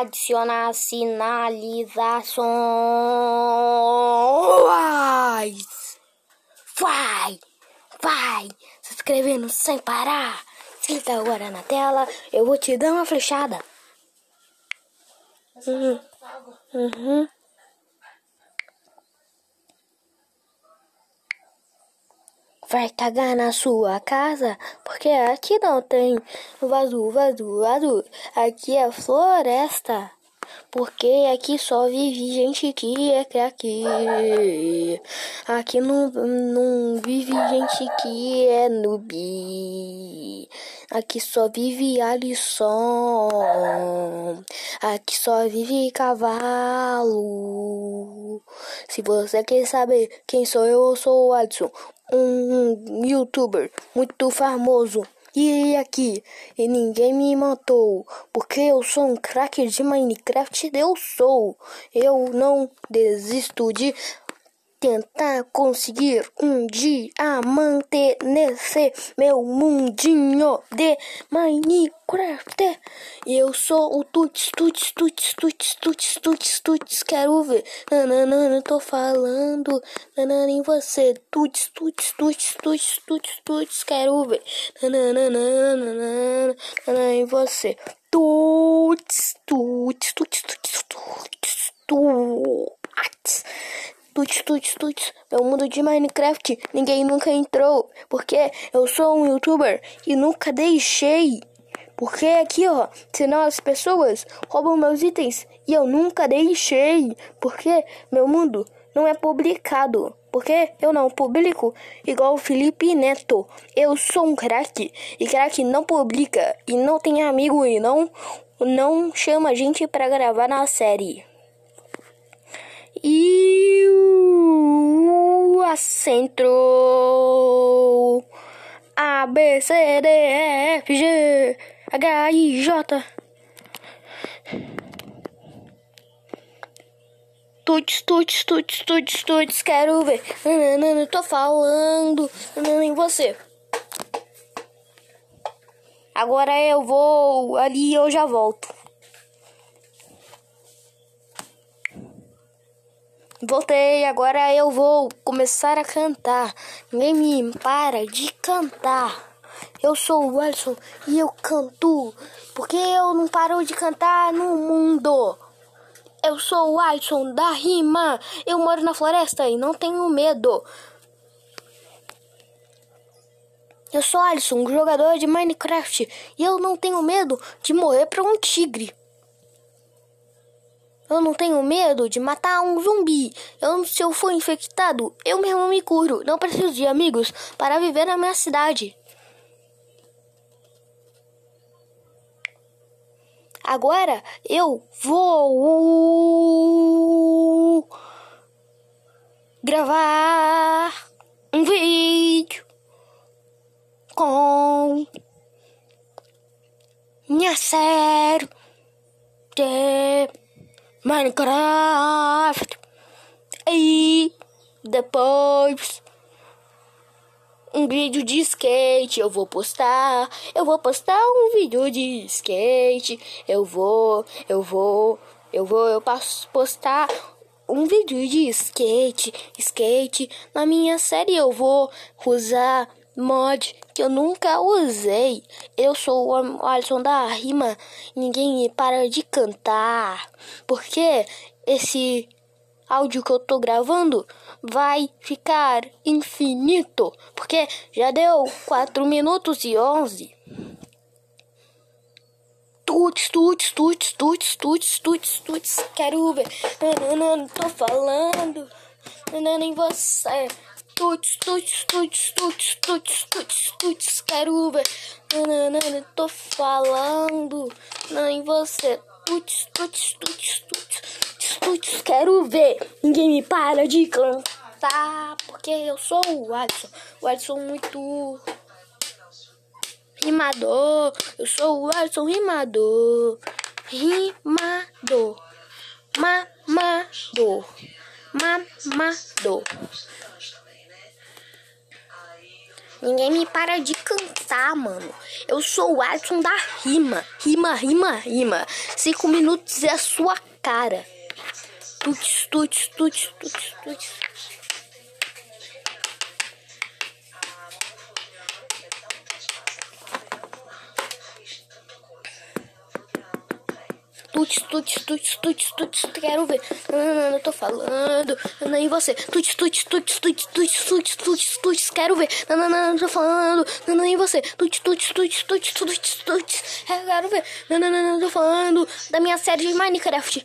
adicionar sinalizações. Vai, vai, se inscrevendo sem parar. Clica agora na tela, eu vou te dar uma flechada. Uhum. Uhum. Vai cagar na sua casa? Porque aqui não tem vaso, vaso, vaso. Aqui é floresta. Porque aqui só vive gente que é craque. Aqui não, não vive gente que é noob. Aqui só vive Alisson. Aqui só vive cavalo. Se você quer saber quem sou eu, eu sou o Alisson um youtuber muito famoso. E aqui, e ninguém me matou, porque eu sou um craque de Minecraft, eu sou. Eu não desisto de tentar conseguir um dia manter nesse meu mundinho de Minecraft. Eu sou o Tuts, Tuts, Tuts, Tuts, Tuts, Tuts, Tuts, quero ver. Nananana, tô falando. Nanana em você. Tuts, Tuts, Tuts, Tuts, Tuts, Tuts, quero ver. Nananana, nanana em você. Tuts, Tuts, Tuts, Tuts, tuts, tuts, meu mundo de Minecraft, ninguém nunca entrou, porque eu sou um youtuber e nunca deixei. Porque aqui, ó, senão as pessoas roubam meus itens e eu nunca deixei, porque meu mundo não é publicado. Porque eu não publico igual o Felipe Neto. Eu sou um craque e craque não publica e não tem amigo e não não chama a gente para gravar na série. E o acentro A, B, C, D, E, F, G, H, I, J. Tuts, tuts, tuts, tuts, tuts, quero ver. Nanana, tô falando nanana, em você. Agora eu vou ali e eu já volto. Voltei, agora eu vou começar a cantar. Ninguém me para de cantar. Eu sou o Alisson e eu canto. Porque eu não paro de cantar no mundo. Eu sou o Alisson da rima. Eu moro na floresta e não tenho medo. Eu sou Alisson, jogador de Minecraft, e eu não tenho medo de morrer para um tigre. Eu não tenho medo de matar um zumbi. Eu, se eu for infectado, eu mesmo me curo. Não preciso de amigos para viver na minha cidade. Agora eu vou gravar um vídeo com minha série Minecraft. E depois um vídeo de skate eu vou postar. Eu vou postar um vídeo de skate. Eu vou, eu vou, eu vou, eu posso postar um vídeo de skate, skate. Na minha série eu vou usar mod que eu nunca usei. Eu sou o Alisson da rima. Ninguém para de cantar. Porque esse áudio que eu tô gravando vai ficar infinito. Porque já deu 4 minutos e 11. Tuts, tuts, tuts, tuts, tuts, tuts, tuts. Quero ver. Não, tô falando. Não, nem você. Tuts, tuts, tuts, tuts, tuts, tuts, tuts, quero ver. Nananana, tô falando. Não em você. Tuts, tuts, tuts, tuts, tuts, quero ver. Ninguém me para de cantar. Porque eu sou o Alisson. O Alisson muito rimador. Eu sou o Alisson rimador. Rimador. Mamador. Mamador. Ninguém me para de cantar, mano. Eu sou o Alisson da rima. Rima, rima, rima. cinco minutos é a sua cara. Tuts, tuts, tuts, tuts, tuts. Tuts, tuts, tuts, tuts, tuts, quero ver. Não, tô falando. Não, em você. Tuts, tuts, tuts, tuts, tuts, tuts, tuts, tuts, quero ver. Não, tô falando. Não, não, em você. Tuts, tuts, tuts, tuts, tuts, tuts, quero ver. Não, tô falando da minha série de Minecraft.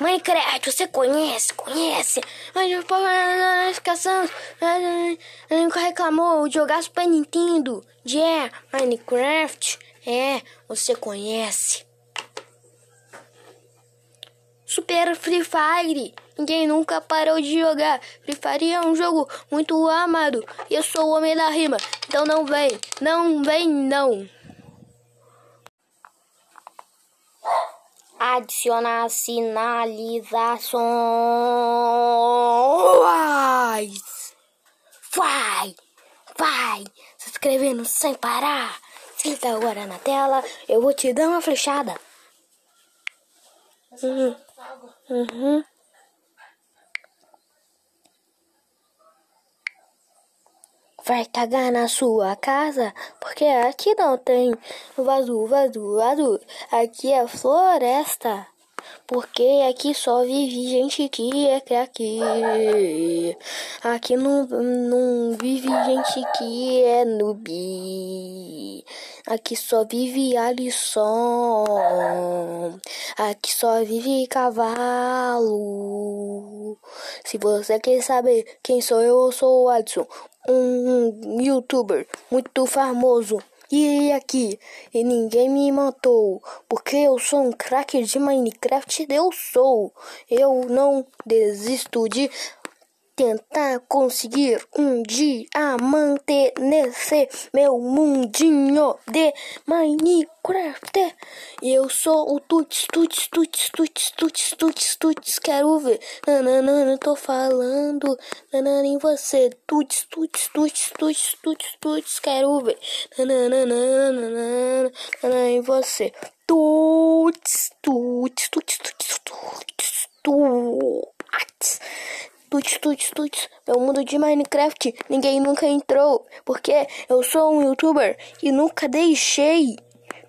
Minecraft, você conhece, conhece. Mas o povo. Nunca reclamou de jogar Super Nintendo. De é, Minecraft. É, você conhece. Super Free Fire. Ninguém nunca parou de jogar. Free Fire é um jogo muito amado. E eu sou o homem da rima. Então não vem, não vem, não. Adicionar sinalizações. Vai, vai, se inscrevendo sem parar. Clica agora na tela, eu vou te dar uma flechada. Uhum. Uhum. Vai cagar na sua casa? Porque aqui não tem vaso, vaso, vaso. Aqui é floresta. Porque aqui só vive gente que é craque. Aqui não, não vive gente que é noob. Aqui só vive Alisson. Aqui só vive cavalo. Se você quer saber quem sou eu, eu sou o Alisson. Um youtuber muito famoso. E aqui, e ninguém me matou, porque eu sou um craque de Minecraft, eu sou. Eu não desisto de tentar conseguir um diamante nesse meu mundinho de Minecraft. Eu sou o Tuts, Tuts, Tuts, Tuts, Tuts, Tuts, Tuts, quero ver. Nananana, tô falando. Nanana em você. Tuts, Tuts, Tuts, Tuts, Tuts, Tuts, quero ver. Nananana, nanana em você. Tuts, Tuts, Tuts, Tuts, Tuts, Tuts. Tuts, tuts, tuts, meu mundo de Minecraft, ninguém nunca entrou, porque eu sou um youtuber e nunca deixei.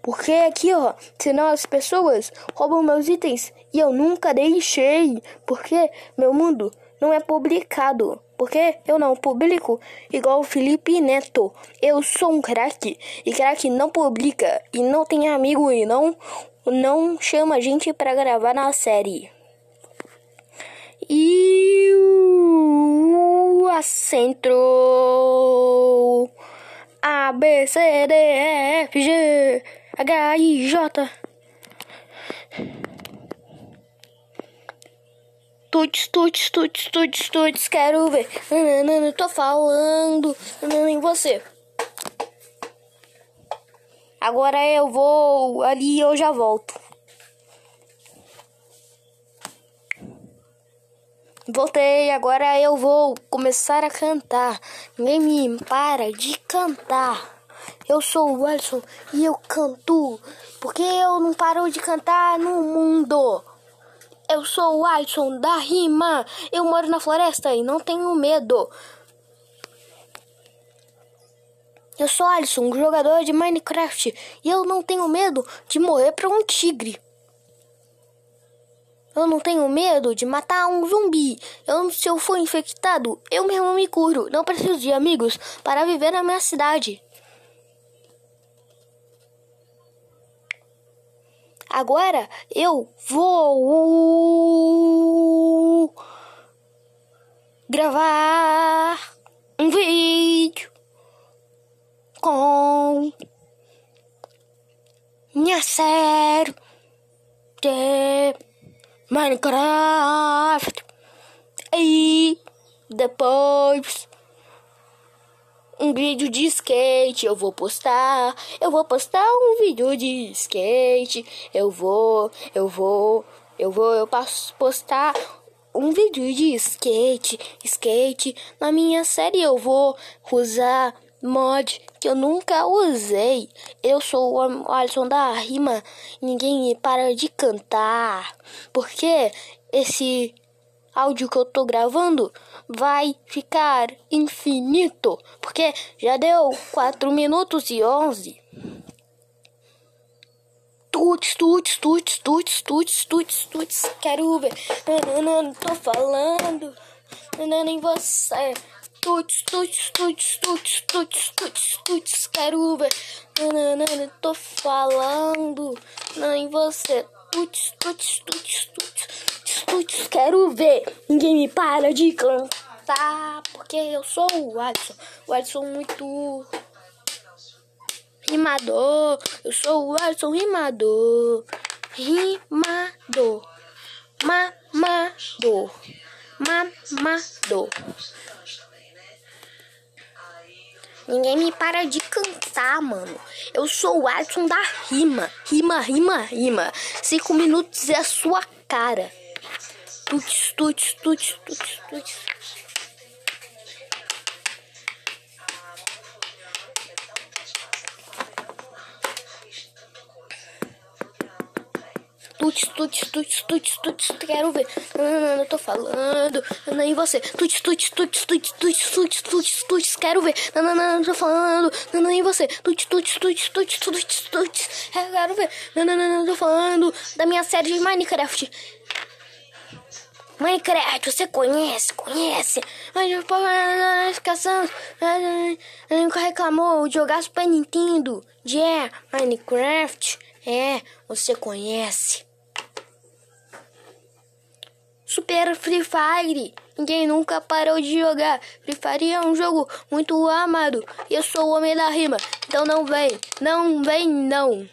Porque aqui, ó, senão as pessoas roubam meus itens e eu nunca deixei, porque meu mundo não é publicado. Porque eu não publico igual o Felipe Neto. Eu sou um craque e craque não publica e não tem amigo e não não chama a gente para gravar na série e o acentro A, B, C, D, E, F, G, H, I, J. Tuts, tuts, tuts, tuts, tuts, quero ver. Nanana, tô falando nanana, em você. Agora eu vou ali e eu já volto. Voltei, agora eu vou começar a cantar. Ninguém me para de cantar. Eu sou o Alisson e eu canto. Porque eu não paro de cantar no mundo. Eu sou o Alisson da rima. Eu moro na floresta e não tenho medo. Eu sou Alisson, jogador de Minecraft, e eu não tenho medo de morrer para um tigre. Eu não tenho medo de matar um zumbi. Eu, se eu for infectado, eu mesmo me curo. Não preciso de amigos para viver na minha cidade. Agora eu vou gravar um vídeo com minha série Minecraft. E depois um vídeo de skate eu vou postar. Eu vou postar um vídeo de skate. Eu vou, eu vou, eu vou, eu posso postar um vídeo de skate, skate. Na minha série eu vou usar mod que eu nunca usei. Eu sou o Alisson da rima. Ninguém para de cantar. Porque esse áudio que eu tô gravando vai ficar infinito. Porque já deu 4 minutos e 11. Tuts, tuts, tuts, tuts, tuts, tuts, tuts. Quero ver. Não, não, não tô falando. Não, nem você. Tuts, tuts, tuts, tuts, tuts, tuts, tuts. Quero ver. Não tô falando. Não, em você. Tuts, tuts, tuts, tuts, tuts. Quero ver. Ninguém me para de cantar. Porque eu sou o Alisson. O Alisson muito rimador. Eu sou o Alisson rimador. Rimador. Mamador. Mamador. Ninguém me para de cantar, mano. Eu sou o Alisson da rima. Rima, rima, rima. Cinco minutos é a sua cara. Tuts, tuts, tuts, tuts, tuts. Tuts, tuts, tuts, tuts, tuts, quero ver. Não, tô falando. Não, em você. Tuts, tuts, tuts, tuts, tuts, tuts, tuts, tuts, quero ver. Não, tô falando. Não, não, em você. Tuts, tuts, tuts, tuts, tuts, tuts, quero ver. Não, tô falando da minha série de Minecraft. Minecraft, você conhece, conhece. Mas o povo. Nunca reclamou de jogar Super Nintendo. De yeah, Minecraft. É, você conhece. Super Free Fire. Ninguém nunca parou de jogar. Free Fire é um jogo muito amado. Eu sou o homem da rima. Então não vem, não vem não.